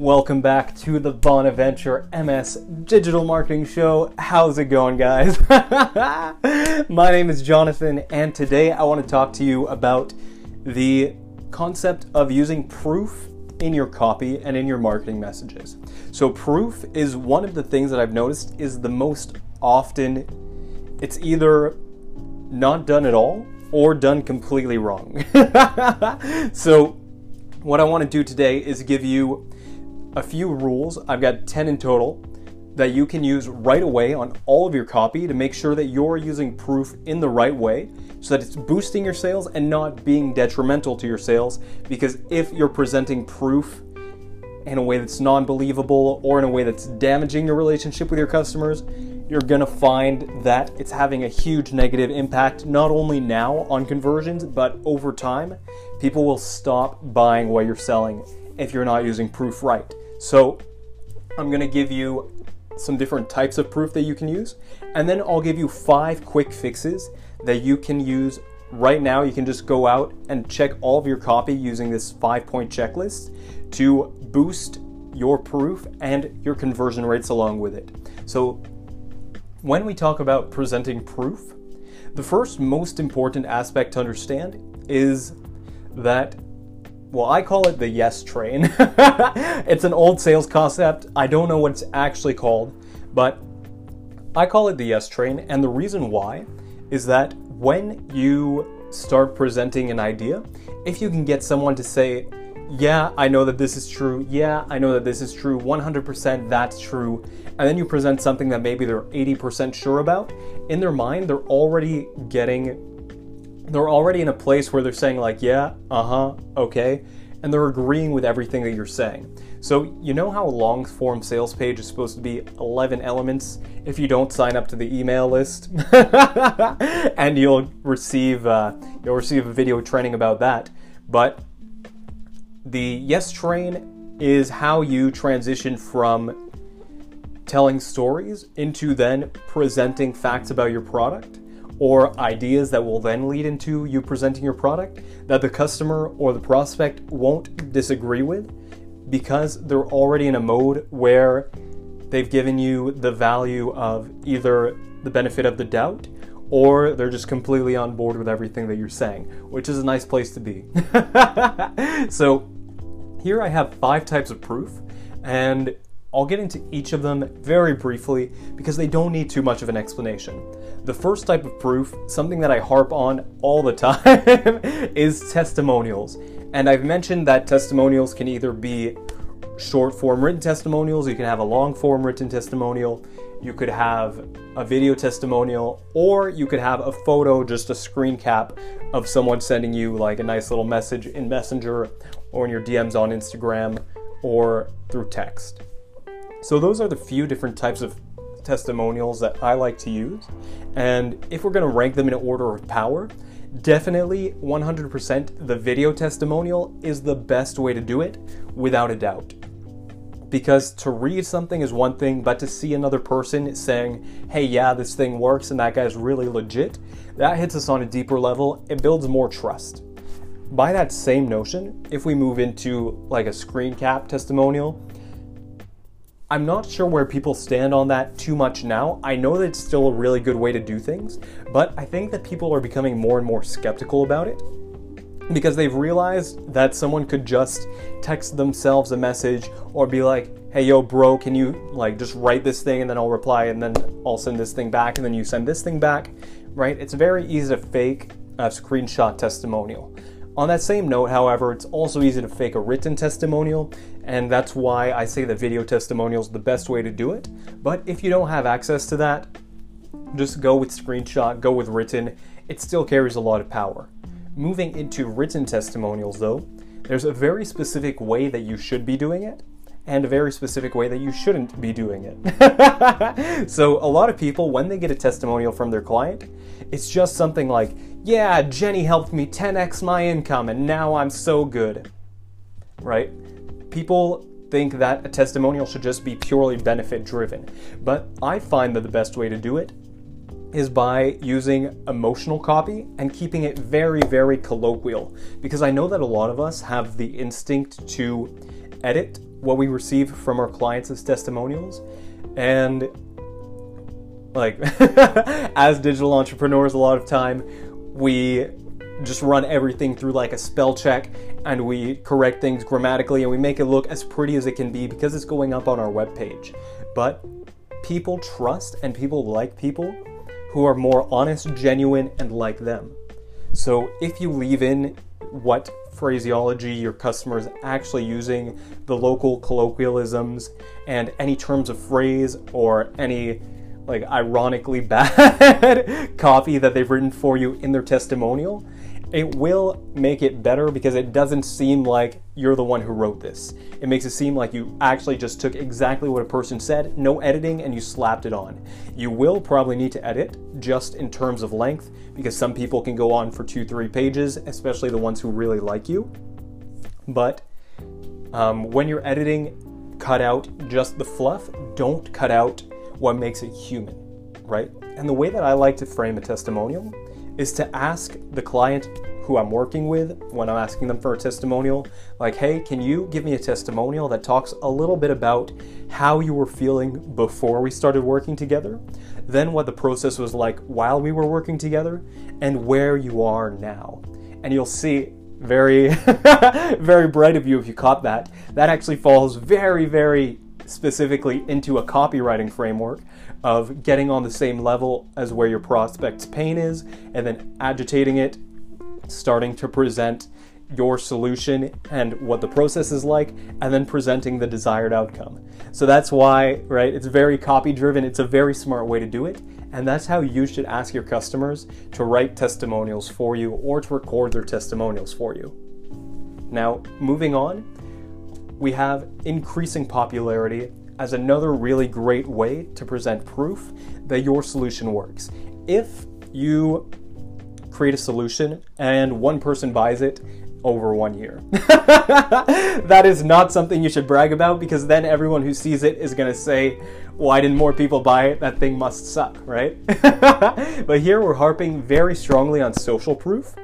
Welcome back to the Bonaventure MS Digital Marketing Show. How's it going, guys? My name is Jonathan, and today I want to talk to you about the concept of using proof in your copy and in your marketing messages. So, proof is one of the things that I've noticed is the most often, it's either not done at all or done completely wrong. so, what I want to do today is give you a few rules. I've got 10 in total that you can use right away on all of your copy to make sure that you're using proof in the right way so that it's boosting your sales and not being detrimental to your sales. Because if you're presenting proof in a way that's non believable or in a way that's damaging your relationship with your customers, you're gonna find that it's having a huge negative impact, not only now on conversions, but over time. People will stop buying what you're selling if you're not using proof right. So, I'm gonna give you some different types of proof that you can use, and then I'll give you five quick fixes that you can use right now. You can just go out and check all of your copy using this five point checklist to boost your proof and your conversion rates along with it. So, when we talk about presenting proof, the first most important aspect to understand is that, well, I call it the yes train. it's an old sales concept. I don't know what it's actually called, but I call it the yes train. And the reason why is that when you start presenting an idea, if you can get someone to say, yeah, I know that this is true. Yeah, I know that this is true. 100% that's true. And then you present something that maybe they're 80% sure about. In their mind, they're already getting, they're already in a place where they're saying, like, yeah, uh huh, okay. And they're agreeing with everything that you're saying. So, you know how a long form sales page is supposed to be 11 elements if you don't sign up to the email list? and you'll receive, uh, you'll receive a video training about that. But the yes train is how you transition from telling stories into then presenting facts about your product or ideas that will then lead into you presenting your product that the customer or the prospect won't disagree with because they're already in a mode where they've given you the value of either the benefit of the doubt or they're just completely on board with everything that you're saying, which is a nice place to be. so, here I have five types of proof, and I'll get into each of them very briefly because they don't need too much of an explanation. The first type of proof, something that I harp on all the time, is testimonials. And I've mentioned that testimonials can either be short form written testimonials, you can have a long form written testimonial, you could have a video testimonial, or you could have a photo, just a screen cap of someone sending you like a nice little message in Messenger or in your DMs on Instagram or through text. So, those are the few different types of testimonials that I like to use. And if we're going to rank them in order of power, definitely 100% the video testimonial is the best way to do it without a doubt. Because to read something is one thing, but to see another person saying, hey, yeah, this thing works and that guy's really legit, that hits us on a deeper level. It builds more trust. By that same notion, if we move into like a screen cap testimonial, I'm not sure where people stand on that too much now. I know that it's still a really good way to do things, but I think that people are becoming more and more skeptical about it because they've realized that someone could just text themselves a message or be like, hey, yo, bro, can you like just write this thing and then I'll reply and then I'll send this thing back and then you send this thing back, right? It's very easy to fake a screenshot testimonial. On that same note, however, it's also easy to fake a written testimonial, and that's why I say the video testimonial is the best way to do it. But if you don't have access to that, just go with screenshot, go with written. It still carries a lot of power. Moving into written testimonials, though, there's a very specific way that you should be doing it and a very specific way that you shouldn't be doing it. so, a lot of people, when they get a testimonial from their client, it's just something like, Yeah, Jenny helped me 10x my income and now I'm so good. Right? People think that a testimonial should just be purely benefit driven, but I find that the best way to do it is by using emotional copy and keeping it very, very colloquial. Because I know that a lot of us have the instinct to edit what we receive from our clients as testimonials. And like as digital entrepreneurs a lot of time we just run everything through like a spell check and we correct things grammatically and we make it look as pretty as it can be because it's going up on our webpage. But people trust and people like people who are more honest, genuine, and like them. So if you leave in what phraseology your customer is actually using, the local colloquialisms, and any terms of phrase or any like ironically bad copy that they've written for you in their testimonial, it will make it better because it doesn't seem like you're the one who wrote this. It makes it seem like you actually just took exactly what a person said, no editing, and you slapped it on. You will probably need to edit just in terms of length because some people can go on for two, three pages, especially the ones who really like you. But um, when you're editing, cut out just the fluff. Don't cut out what makes it human, right? And the way that I like to frame a testimonial is to ask the client who I'm working with when I'm asking them for a testimonial, like, hey, can you give me a testimonial that talks a little bit about how you were feeling before we started working together, then what the process was like while we were working together, and where you are now. And you'll see very, very bright of you if you caught that. That actually falls very, very specifically into a copywriting framework of getting on the same level as where your prospect's pain is and then agitating it, starting to present your solution and what the process is like, and then presenting the desired outcome. So that's why, right, it's very copy driven. It's a very smart way to do it. And that's how you should ask your customers to write testimonials for you or to record their testimonials for you. Now, moving on, we have increasing popularity as another really great way to present proof that your solution works. If you create a solution and one person buys it over one year. that is not something you should brag about because then everyone who sees it is going to say, why didn't more people buy it? That thing must suck, right? but here we're harping very strongly on social proof,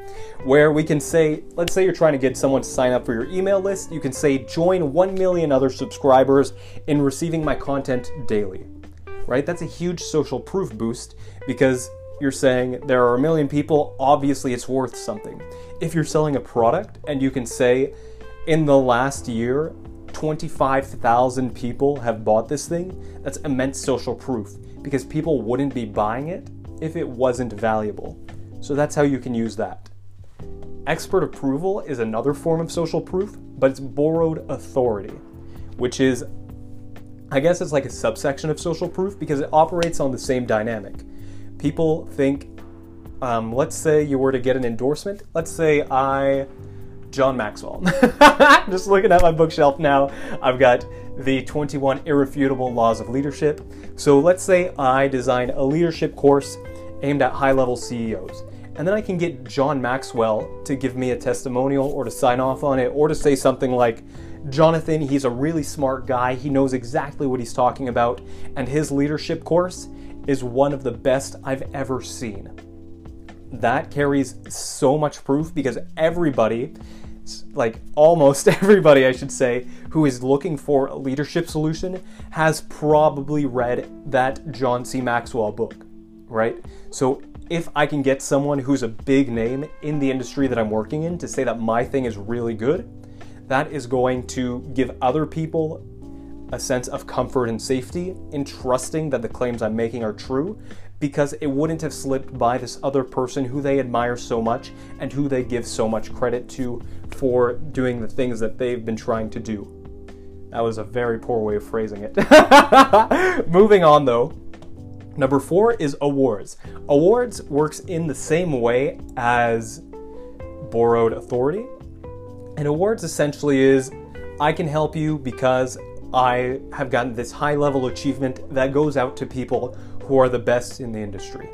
where we can say, let's say you're trying to get someone to sign up for your email list. You can say, join 1 million other subscribers in receiving my content daily, right? That's a huge social proof boost because you're saying there are a million people, obviously it's worth something. If you're selling a product and you can say, in the last year, 25,000 people have bought this thing, that's immense social proof because people wouldn't be buying it if it wasn't valuable. So that's how you can use that. Expert approval is another form of social proof, but it's borrowed authority, which is, I guess it's like a subsection of social proof because it operates on the same dynamic people think, um, let's say you were to get an endorsement. Let's say I, John Maxwell. Just looking at my bookshelf now, I've got the 21 Irrefutable Laws of Leadership. So let's say I design a leadership course aimed at high level CEOs. And then I can get John Maxwell to give me a testimonial or to sign off on it or to say something like, Jonathan, he's a really smart guy. He knows exactly what he's talking about. And his leadership course is one of the best I've ever seen. That carries so much proof because everybody, like almost everybody, I should say, who is looking for a leadership solution has probably read that John C. Maxwell book, right? So if I can get someone who's a big name in the industry that I'm working in to say that my thing is really good, that is going to give other people a sense of comfort and safety in trusting that the claims I'm making are true because it wouldn't have slipped by this other person who they admire so much and who they give so much credit to for doing the things that they've been trying to do. That was a very poor way of phrasing it. Moving on though. Number four is awards. Awards works in the same way as borrowed authority. And awards essentially is I can help you because I have gotten this high level achievement that goes out to people who are the best in the industry.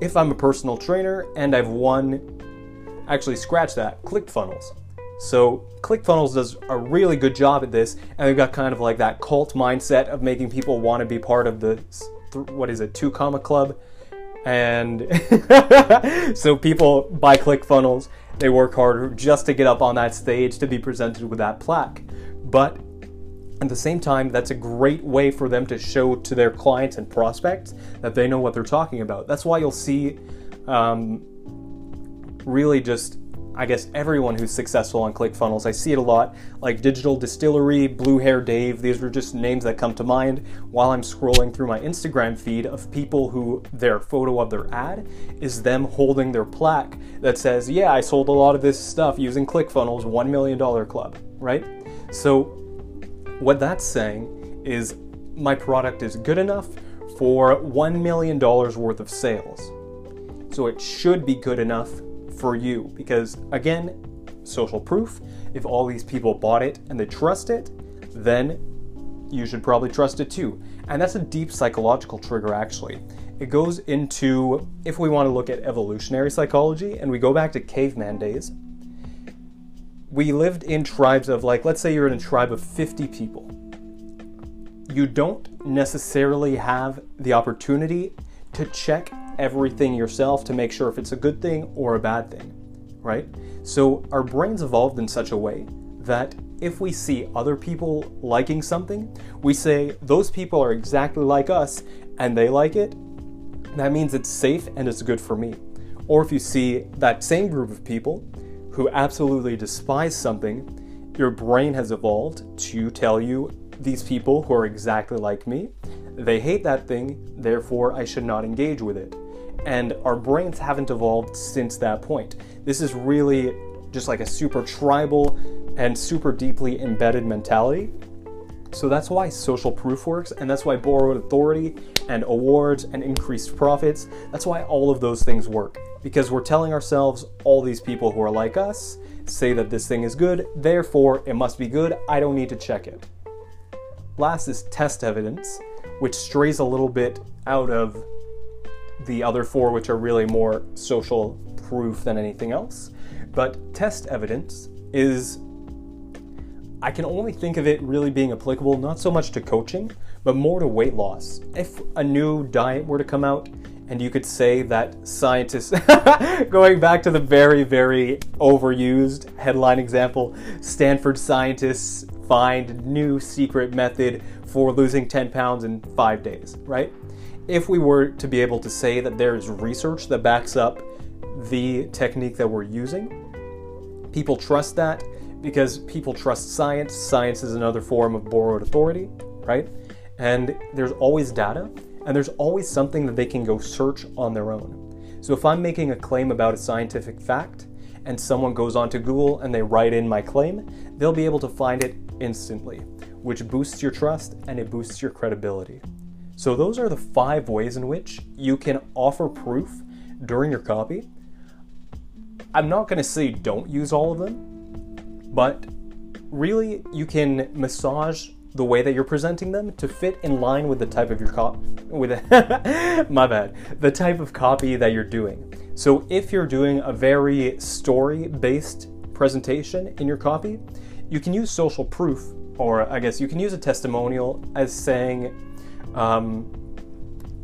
If I'm a personal trainer and I've won, actually, scratch that, ClickFunnels. So, ClickFunnels does a really good job at this, and they've got kind of like that cult mindset of making people want to be part of the, what is it, two comma club. And so people buy ClickFunnels, they work harder just to get up on that stage to be presented with that plaque. But At the same time, that's a great way for them to show to their clients and prospects that they know what they're talking about. That's why you'll see um, really just I guess everyone who's successful on ClickFunnels. I see it a lot, like Digital Distillery, Blue Hair Dave. These are just names that come to mind while I'm scrolling through my Instagram feed of people who their photo of their ad is them holding their plaque that says, "Yeah, I sold a lot of this stuff using ClickFunnels, one million dollar club." Right? So, what that's saying is my product is good enough for one million dollars worth of sales. So it should be good enough for you because, again, social proof. If all these people bought it and they trust it, then you should probably trust it too. And that's a deep psychological trigger, actually. It goes into, if we want to look at evolutionary psychology and we go back to caveman days, we lived in tribes of, like, let's say you're in a tribe of 50 people. You don't necessarily have the opportunity to check everything yourself to make sure if it's a good thing or a bad thing, right? So our brains evolved in such a way that if we see other people liking something, we say, those people are exactly like us and they like it, that means it's safe and it's good for me. Or if you see that same group of people who absolutely despise something, your brain has evolved to tell you these people who are exactly like me, they hate that thing, therefore I should not engage with it and our brains haven't evolved since that point. This is really just like a super tribal and super deeply embedded mentality. So that's why social proof works, and that's why borrowed authority and awards and increased profits, that's why all of those things work. Because we're telling ourselves, all these people who are like us say that this thing is good, therefore it must be good, I don't need to check it. Last is test evidence, which strays a little bit out of the other four, which are really more social proof than anything else. But test evidence is, I can only think of it really being applicable not so much to coaching, but more to weight loss. If a new diet were to come out, and you could say that scientists, going back to the very, very overused headline example, Stanford scientists find new secret method for losing 10 pounds in five days, right? If we were to be able to say that there is research that backs up the technique that we're using, people trust that because people trust science. Science is another form of borrowed authority, right? And there's always data, and there's always something that they can go search on their own. So if I'm making a claim about a scientific fact, and someone goes onto Google and they write in my claim, they'll be able to find it instantly, which boosts your trust and it boosts your credibility. So, those are the five ways in which you can offer proof during your copy. I'm not going to say don't use all of them, but really you can massage the way that you're presenting them to fit in line with the type of your copy with my bad the type of copy that you're doing so if you're doing a very story based presentation in your copy you can use social proof or i guess you can use a testimonial as saying um,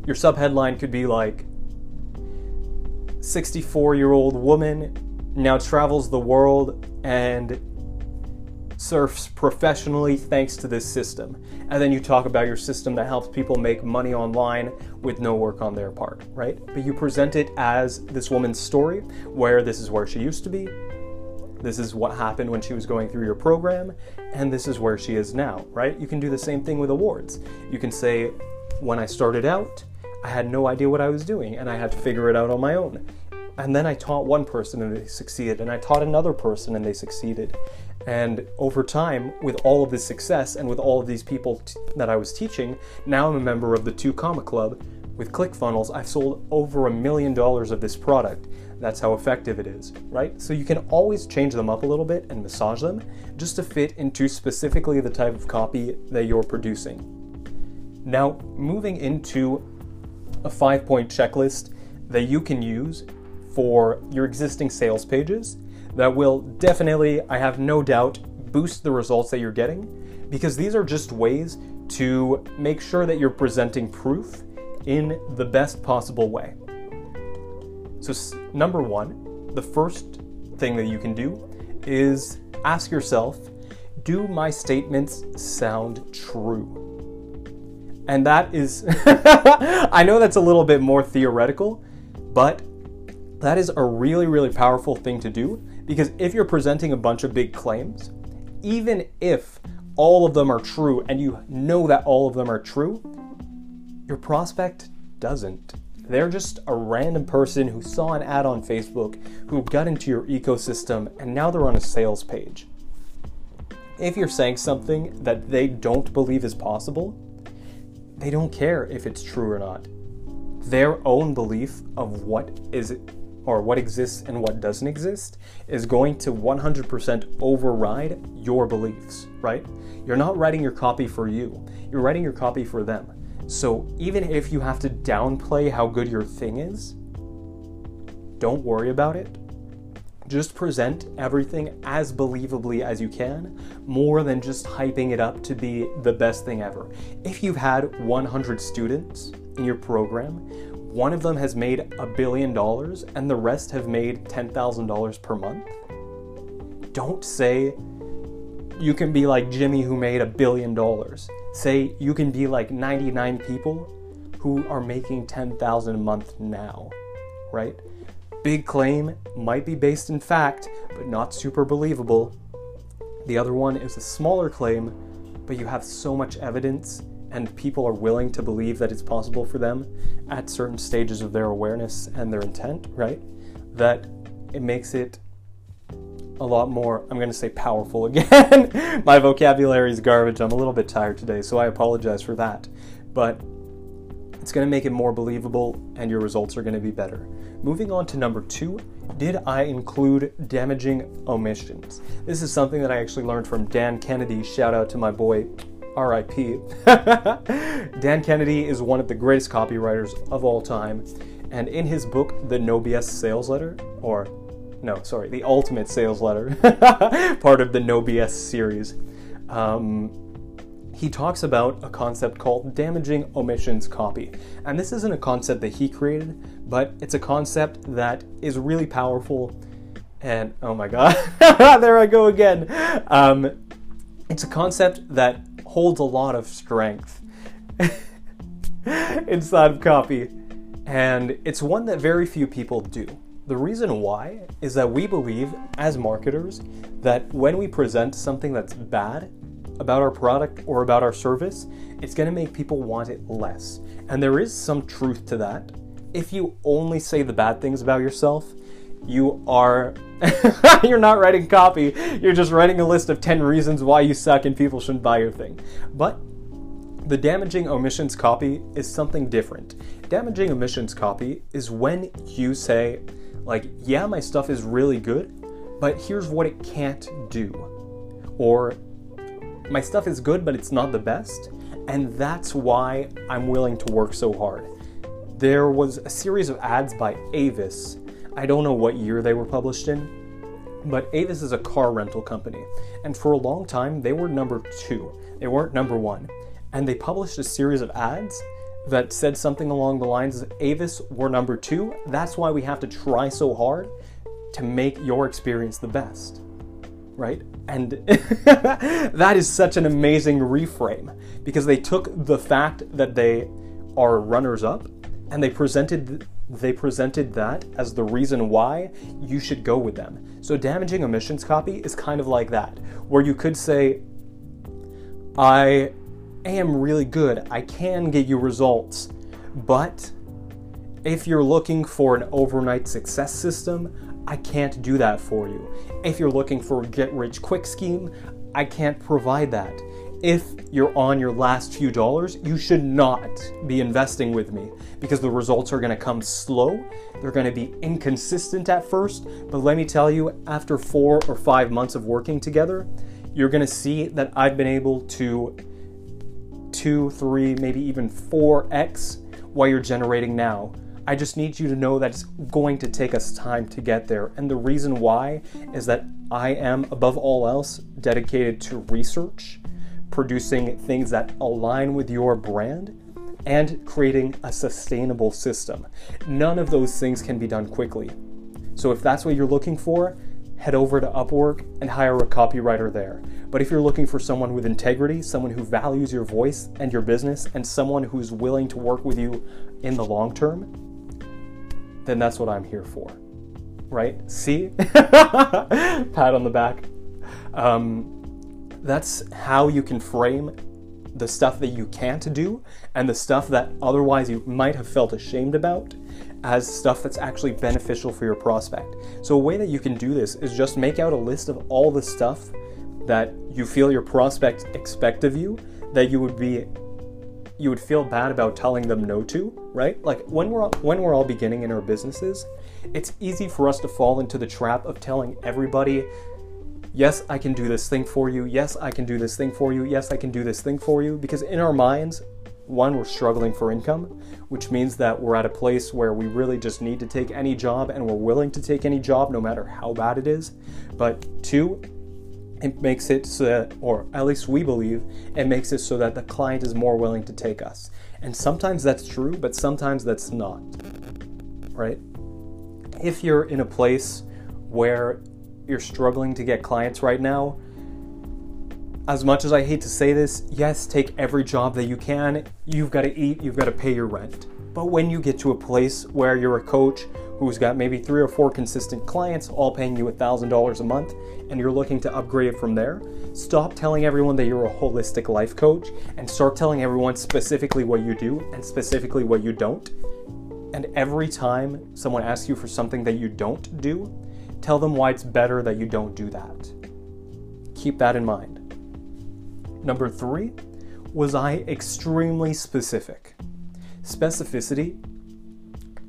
your subheadline could be like 64 year old woman now travels the world and surfs professionally thanks to this system. And then you talk about your system that helps people make money online with no work on their part, right? But you present it as this woman's story where this is where she used to be, this is what happened when she was going through your program, and this is where she is now, right? You can do the same thing with awards. You can say, when I started out, I had no idea what I was doing, and I had to figure it out on my own. And then I taught one person and they succeeded, and I taught another person and they succeeded. And over time, with all of this success and with all of these people t- that I was teaching, now I'm a member of the Two Comma Club. With ClickFunnels, I've sold over a million dollars of this product. That's how effective it is, right? So you can always change them up a little bit and massage them just to fit into specifically the type of copy that you're producing. Now, moving into a five point checklist that you can use for your existing sales pages that will definitely, I have no doubt, boost the results that you're getting because these are just ways to make sure that you're presenting proof in the best possible way. So, number one, the first thing that you can do is ask yourself do my statements sound true? And that is, I know that's a little bit more theoretical, but that is a really, really powerful thing to do because if you're presenting a bunch of big claims, even if all of them are true and you know that all of them are true, your prospect doesn't. They're just a random person who saw an ad on Facebook, who got into your ecosystem, and now they're on a sales page. If you're saying something that they don't believe is possible, they don't care if it's true or not. Their own belief of what is or what exists and what doesn't exist is going to 100% override your beliefs, right? You're not writing your copy for you. You're writing your copy for them. So even if you have to downplay how good your thing is, don't worry about it. Just present everything as believably as you can, more than just hyping it up to be the best thing ever. If you've had 100 students in your program, one of them has made a billion dollars and the rest have made $10,000 per month, don't say you can be like Jimmy who made a billion dollars. Say you can be like 99 people who are making 10,000 a month now, right? big claim might be based in fact, but not super believable. The other one is a smaller claim, but you have so much evidence and people are willing to believe that it's possible for them at certain stages of their awareness and their intent, right? That it makes it a lot more, I'm going to say powerful again. My vocabulary is garbage. I'm a little bit tired today, so I apologize for that. But it's going to make it more believable and your results are going to be better. Moving on to number two, did I include damaging omissions? This is something that I actually learned from Dan Kennedy. Shout out to my boy, RIP. Dan Kennedy is one of the greatest copywriters of all time. And in his book, The No BS Sales Letter, or no, sorry, The Ultimate Sales Letter, part of the No BS series, um, he talks about a concept called damaging omissions copy. And this isn't a concept that he created, but it's a concept that is really powerful. And oh my god, there I go again. Um, it's a concept that holds a lot of strength inside of copy. And it's one that very few people do. The reason why is that we believe, as marketers, that when we present something that's bad, about our product or about our service, it's going to make people want it less. And there is some truth to that. If you only say the bad things about yourself, you are you're not writing copy. You're just writing a list of 10 reasons why you suck and people shouldn't buy your thing. But the damaging omissions copy is something different. Damaging omissions copy is when you say like, yeah, my stuff is really good, but here's what it can't do. Or my stuff is good, but it's not the best, and that's why I'm willing to work so hard. There was a series of ads by Avis. I don't know what year they were published in, but Avis is a car rental company, and for a long time they were number two. They weren't number one. And they published a series of ads that said something along the lines of Avis, we're number two. That's why we have to try so hard to make your experience the best right? And that is such an amazing reframe because they took the fact that they are runners up and they presented they presented that as the reason why you should go with them. So damaging omissions copy is kind of like that, where you could say I am really good. I can get you results. But if you're looking for an overnight success system, I can't do that for you. If you're looking for a get rich quick scheme, I can't provide that. If you're on your last few dollars, you should not be investing with me because the results are going to come slow. They're going to be inconsistent at first, but let me tell you, after four or five months of working together, you're going to see that I've been able to two, three, maybe even 4x what you're generating now I just need you to know that it's going to take us time to get there. And the reason why is that I am, above all else, dedicated to research, producing things that align with your brand, and creating a sustainable system. None of those things can be done quickly. So if that's what you're looking for, head over to Upwork and hire a copywriter there. But if you're looking for someone with integrity, someone who values your voice and your business, and someone who's willing to work with you in the long term, then that's what I'm here for. Right? See? Pat on the back. Um, that's how you can frame the stuff that you can't do and the stuff that otherwise you might have felt ashamed about as stuff that's actually beneficial for your prospect. So, a way that you can do this is just make out a list of all the stuff that you feel your prospects expect of you that you would be you would feel bad about telling them no to, right? Like when we're when we're all beginning in our businesses, it's easy for us to fall into the trap of telling everybody yes, I can do this thing for you. Yes, I can do this thing for you. Yes, I can do this thing for you. Because in our minds, one, we're struggling for income, which means that we're at a place where we really just need to take any job and we're willing to take any job no matter how bad it is. But two, it makes it so that, or at least we believe, it makes it so that the client is more willing to take us. And sometimes that's true, but sometimes that's not. Right? If you're in a place where you're struggling to get clients right now, as much as I hate to say this, yes, take every job that you can. You've got to eat, you've got to pay your rent. But when you get to a place where you're a coach who's got maybe three or four consistent clients, all paying you $1,000 a month, and you're looking to upgrade it from there, stop telling everyone that you're a holistic life coach and start telling everyone specifically what you do and specifically what you don't. And every time someone asks you for something that you don't do, Tell them why it's better that you don't do that. Keep that in mind. Number three, was I extremely specific? Specificity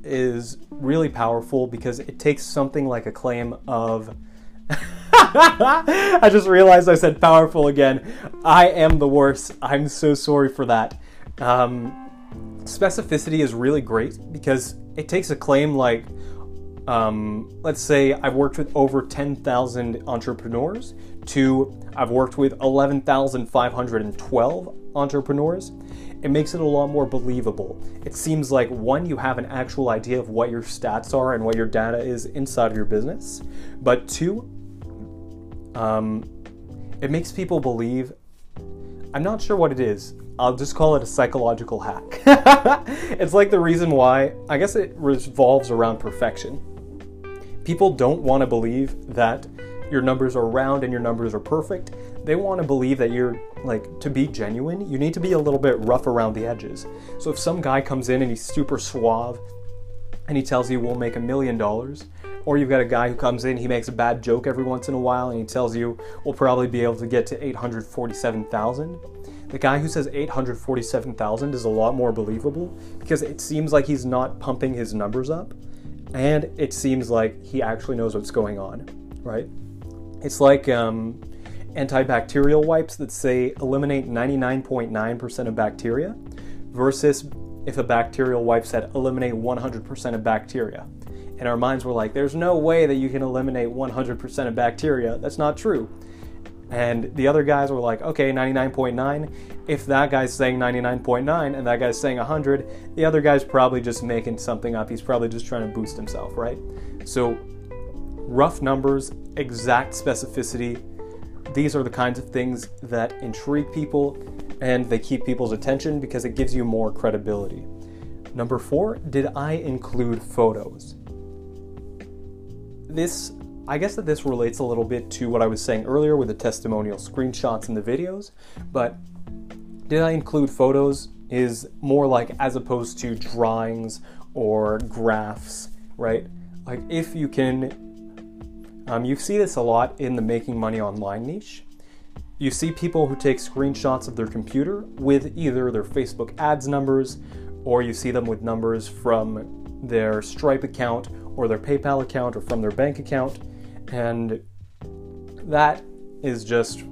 is really powerful because it takes something like a claim of. I just realized I said powerful again. I am the worst. I'm so sorry for that. Um, specificity is really great because it takes a claim like, um, let's say I've worked with over 10,000 entrepreneurs to I've worked with 11,512 entrepreneurs, it makes it a lot more believable. It seems like one, you have an actual idea of what your stats are and what your data is inside of your business, but two, um, it makes people believe. I'm not sure what it is. I'll just call it a psychological hack. it's like the reason why, I guess it revolves around perfection People don't want to believe that your numbers are round and your numbers are perfect. They want to believe that you're like to be genuine, you need to be a little bit rough around the edges. So if some guy comes in and he's super suave and he tells you we'll make a million dollars, or you've got a guy who comes in, he makes a bad joke every once in a while and he tells you we'll probably be able to get to 847,000. The guy who says 847,000 is a lot more believable because it seems like he's not pumping his numbers up and it seems like he actually knows what's going on, right? It's like um, antibacterial wipes that say eliminate 99.9% of bacteria versus if a bacterial wipe said eliminate 100% of bacteria. And our minds were like, there's no way that you can eliminate 100% of bacteria. That's not true. And the other guys were like, okay, 99.9. If that guy's saying 99.9 and that guy's saying 100, the other guy's probably just making something up. He's probably just trying to boost himself, right? So, rough numbers, exact specificity, these are the kinds of things that intrigue people and they keep people's attention because it gives you more credibility. Number four, did I include photos? This I guess that this relates a little bit to what I was saying earlier with the testimonial screenshots in the videos, but did I include photos is more like as opposed to drawings or graphs, right? Like if you can, um, you see this a lot in the making money online niche. You see people who take screenshots of their computer with either their Facebook ads numbers or you see them with numbers from their Stripe account or their PayPal account or from their bank account and that is just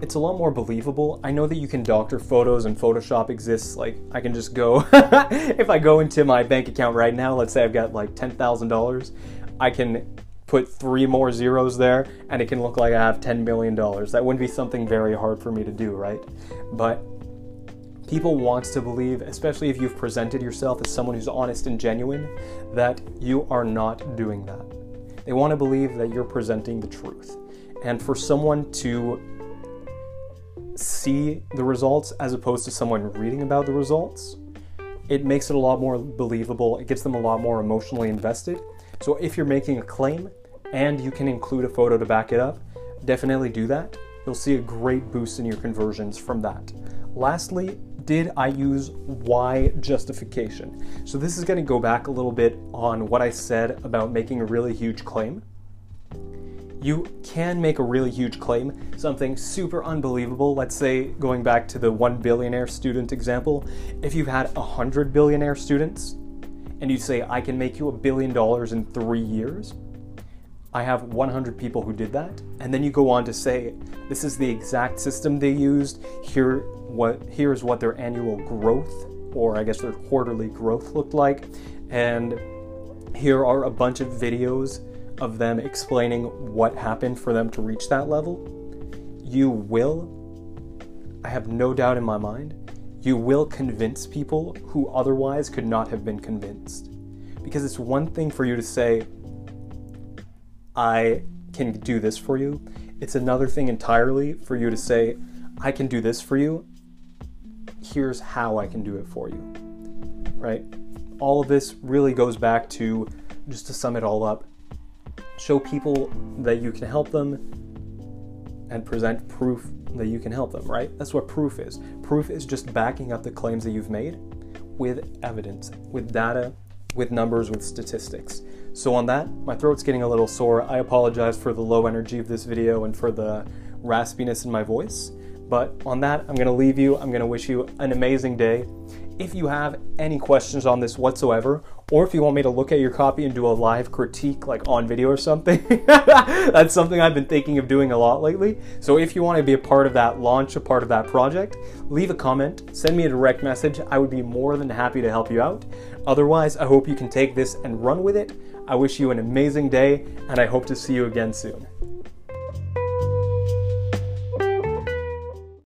it's a lot more believable. I know that you can doctor photos and Photoshop exists. Like, I can just go, if I go into my bank account right now, let's say I've got like $10,000, I can put three more zeros there and it can look like I have $10 million. That wouldn't be something very hard for me to do, right? But people want to believe, especially if you've presented yourself as someone who's honest and genuine, that you are not doing that They want to believe that you're presenting the truth. And for someone to see the results as opposed to someone reading about the results, it makes it a lot more believable. It gets them a lot more emotionally invested. So if you're making a claim and you can include a photo to back it up, definitely do that. You'll see a great boost in your conversions from that. Lastly, did I use why justification? So this is going to go back a little bit on what I said about making a really huge claim. You can make a really huge claim, something super unbelievable. Let's say, going back to the one billionaire student example, if you've had a hundred billionaire students and you say, I can make you a billion dollars in three years, I have 100 people who did that, and then you go on to say, this is the exact system they used. Here, what here's what their annual growth, or I guess their quarterly growth looked like, and here are a bunch of videos of them explaining what happened for them to reach that level. You will, I have no doubt in my mind, you will convince people who otherwise could not have been convinced. Because it's one thing for you to say, I can do this for you. It's another thing entirely for you to say, I can do this for you. Here's how I can do it for you. Right? All of this really goes back to, just to sum it all up, show people that you can help them and present proof that you can help them, right? That's what proof is. Proof is just backing up the claims that you've made with evidence, with data, with numbers, with statistics. So on that, my throat's getting a little sore. I apologize for the low energy of this video and for the raspiness in my voice. But on that, I'm going to leave you. I'm going to wish you an amazing day. If you have any questions on this whatsoever, or if you want me to look at your copy and do a live critique like on video or something, that's something I've been thinking of doing a lot lately. So if you want to be a part of that launch, a part of that project, leave a comment, send me a direct message. I would be more than happy to help you out. Otherwise, I hope you can take this and run with it. I wish you an amazing day, and I hope to see you again soon.